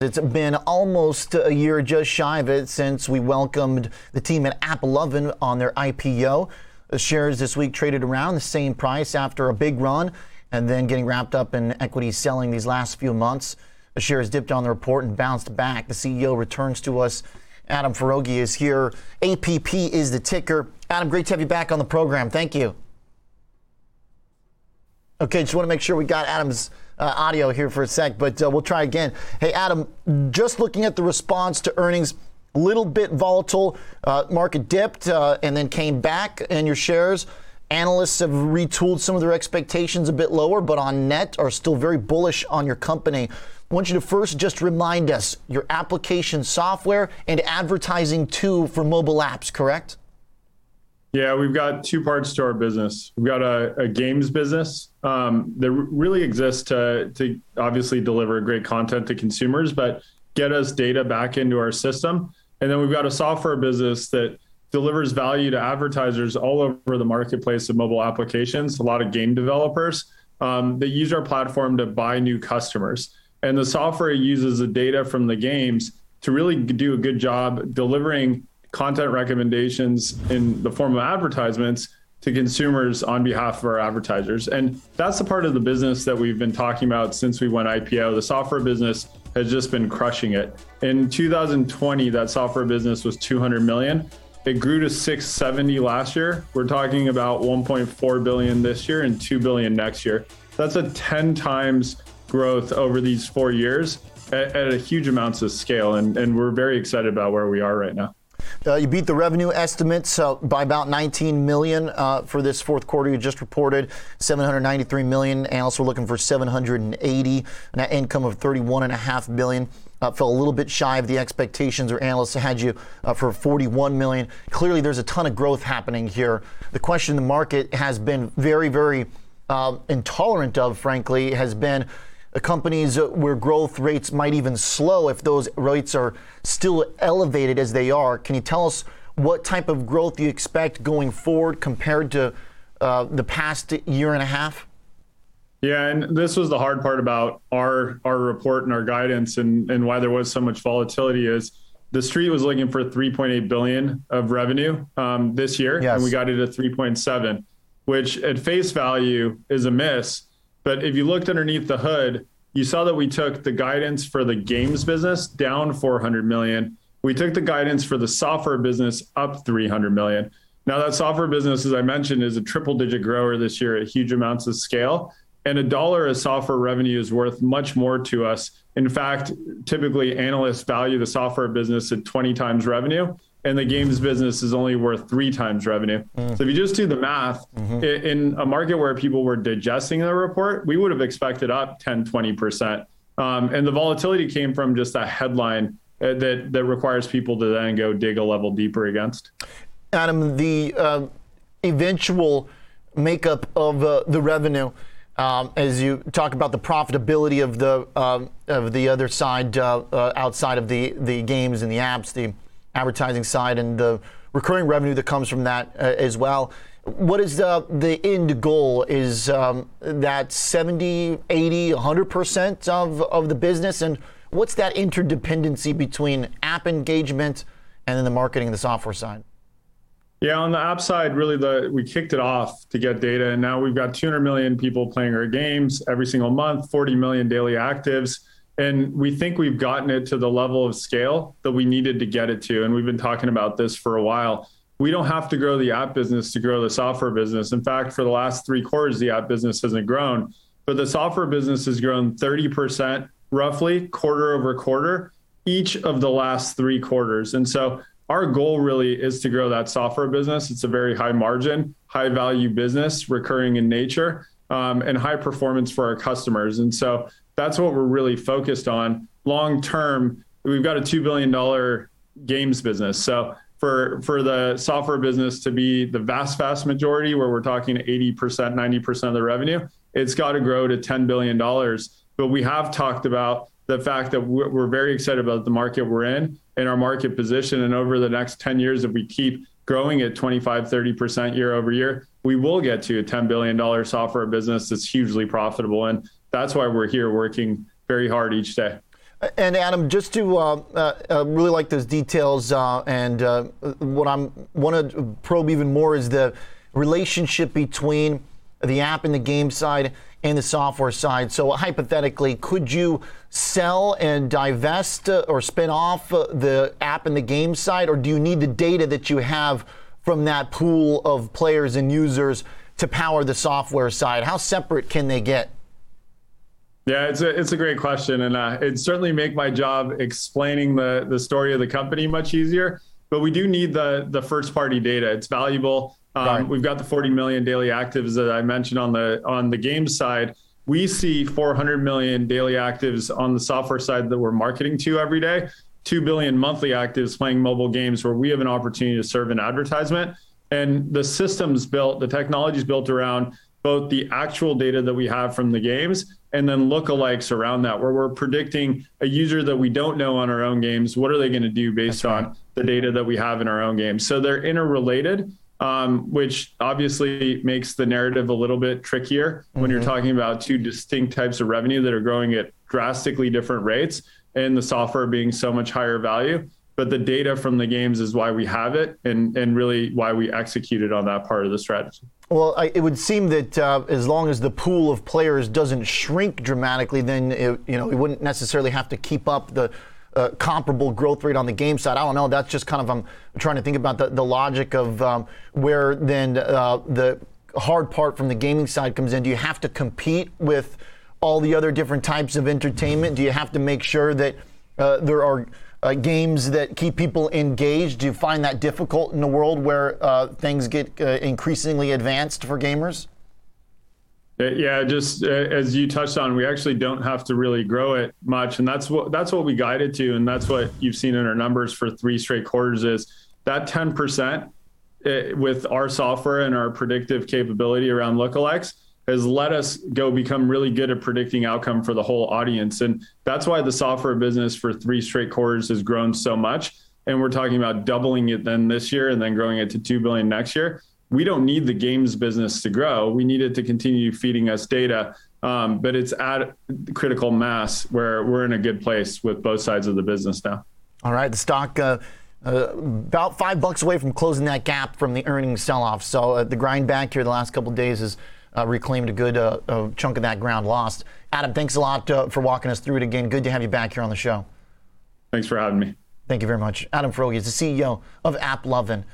It's been almost a year, just shy of it, since we welcomed the team at AppLovin on their IPO. The shares this week traded around the same price after a big run and then getting wrapped up in equity selling these last few months. The shares dipped on the report and bounced back. The CEO returns to us. Adam Foroughi is here. APP is the ticker. Adam, great to have you back on the program. Thank you. Okay, just want to make sure we got Adam's uh, audio here for a sec, but uh, we'll try again. Hey, Adam, just looking at the response to earnings, a little bit volatile. Uh, market dipped uh, and then came back, and your shares. Analysts have retooled some of their expectations a bit lower, but on net are still very bullish on your company. I want you to first just remind us your application software and advertising too for mobile apps, correct? Yeah, we've got two parts to our business. We've got a, a games business um, that really exists to, to obviously deliver great content to consumers, but get us data back into our system. And then we've got a software business that delivers value to advertisers all over the marketplace of mobile applications, a lot of game developers um, that use our platform to buy new customers. And the software uses the data from the games to really do a good job delivering content recommendations in the form of advertisements to consumers on behalf of our advertisers. And that's the part of the business that we've been talking about since we went IPO. The software business has just been crushing it. In 2020, that software business was 200 million. It grew to 670 last year. We're talking about 1.4 billion this year and 2 billion next year. That's a 10 times growth over these four years at, at a huge amounts of scale. And, and we're very excited about where we are right now. Uh, you beat the revenue estimates uh, by about 19 million uh, for this fourth quarter. You just reported 793 million. Analysts were looking for 780. Net income of 31.5 billion. Uh, fell a little bit shy of the expectations, or analysts had you uh, for 41 million. Clearly, there's a ton of growth happening here. The question the market has been very, very uh, intolerant of, frankly, has been companies where growth rates might even slow if those rates are still elevated as they are. Can you tell us what type of growth you expect going forward compared to uh, the past year and a half? Yeah, and this was the hard part about our our report and our guidance and and why there was so much volatility is the street was looking for 3.8 billion of revenue um, this year, yes. and we got it at 3.7, which at face value is a miss but if you looked underneath the hood, you saw that we took the guidance for the games business down 400 million. We took the guidance for the software business up 300 million. Now that software business, as I mentioned, is a triple digit grower this year at huge amounts of scale. And a dollar of software revenue is worth much more to us. In fact, typically analysts value the software business at 20 times revenue and the games business is only worth three times revenue. Mm. So if you just do the math, mm-hmm. in a market where people were digesting the report, we would have expected up 10, 20%. Um, and the volatility came from just that headline uh, that, that requires people to then go dig a level deeper against. Adam, the uh, eventual makeup of uh, the revenue. Um, as you talk about the profitability of the uh, of the other side uh, uh, outside of the the games and the apps, the advertising side and the recurring revenue that comes from that uh, as well. What is the, the end goal? Is um, that 70, 80, 100% of, of the business? And what's that interdependency between app engagement and then the marketing and the software side? Yeah, on the app side, really the we kicked it off to get data, and now we've got 200 million people playing our games every single month, 40 million daily actives. And we think we've gotten it to the level of scale that we needed to get it to. And we've been talking about this for a while. We don't have to grow the app business to grow the software business. In fact, for the last three quarters, the app business hasn't grown, but the software business has grown 30% roughly quarter over quarter each of the last three quarters. And so our goal really is to grow that software business. It's a very high margin, high value business, recurring in nature, um, and high performance for our customers. And so that's what we're really focused on long term. We've got a $2 billion games business. So for, for the software business to be the vast, vast majority, where we're talking 80%, 90% of the revenue, it's got to grow to $10 billion. But we have talked about the fact that we're very excited about the market we're in and our market position. And over the next 10 years, if we keep growing at 25, 30% year over year, we will get to a $10 billion software business that's hugely profitable. And that's why we're here working very hard each day. And Adam, just to uh, uh, uh, really like those details, uh, and uh, what I'm want to probe even more is the relationship between the app and the game side and the software side. So hypothetically, could you sell and divest uh, or spin off the app and the game side, or do you need the data that you have from that pool of players and users to power the software side? How separate can they get? Yeah, it's a it's a great question, and uh, it certainly make my job explaining the the story of the company much easier. But we do need the the first party data. It's valuable. Um, right. We've got the 40 million daily actives that I mentioned on the on the game side. We see 400 million daily actives on the software side that we're marketing to every day. 2 billion monthly actives playing mobile games where we have an opportunity to serve an advertisement. And the system's built, the technology's built around both the actual data that we have from the games and then lookalikes around that, where we're predicting a user that we don't know on our own games. What are they going to do based right. on the data that we have in our own games? So they're interrelated, um, which obviously makes the narrative a little bit trickier mm-hmm. when you're mm-hmm. talking about two distinct types of revenue that are growing at drastically different rates, and the software being so much higher value. But the data from the games is why we have it, and and really why we executed on that part of the strategy. Well, I, it would seem that uh, as long as the pool of players doesn't shrink dramatically, then it, you know we wouldn't necessarily have to keep up the uh, comparable growth rate on the game side. I don't know. That's just kind of I'm trying to think about the, the logic of um, where then uh, the hard part from the gaming side comes in. Do you have to compete with all the other different types of entertainment? Do you have to make sure that uh, there are uh, games that keep people engaged? Do you find that difficult in a world where uh, things get uh, increasingly advanced for gamers? Uh, yeah, just uh, as you touched on, we actually don't have to really grow it much, and that's what that's what we guided to, and that's what you've seen in our numbers for three straight quarters is that ten percent uh, with our software and our predictive capability around lookalikes has let us go become really good at predicting outcome for the whole audience. And that's why the software business for three straight quarters has grown so much. And we're talking about doubling it then this year and then growing it to 2 billion next year. We don't need the games business to grow. We need it to continue feeding us data. Um, but it's at critical mass where we're in a good place with both sides of the business now. All right. The stock, uh, uh, about five bucks away from closing that gap from the earnings sell off. So uh, the grind back here the last couple days is uh, reclaimed a good uh, uh, chunk of that ground lost. Adam, thanks a lot uh, for walking us through it again. Good to have you back here on the show. Thanks for having me. Thank you very much. Adam Foroughi is the CEO of AppLovin.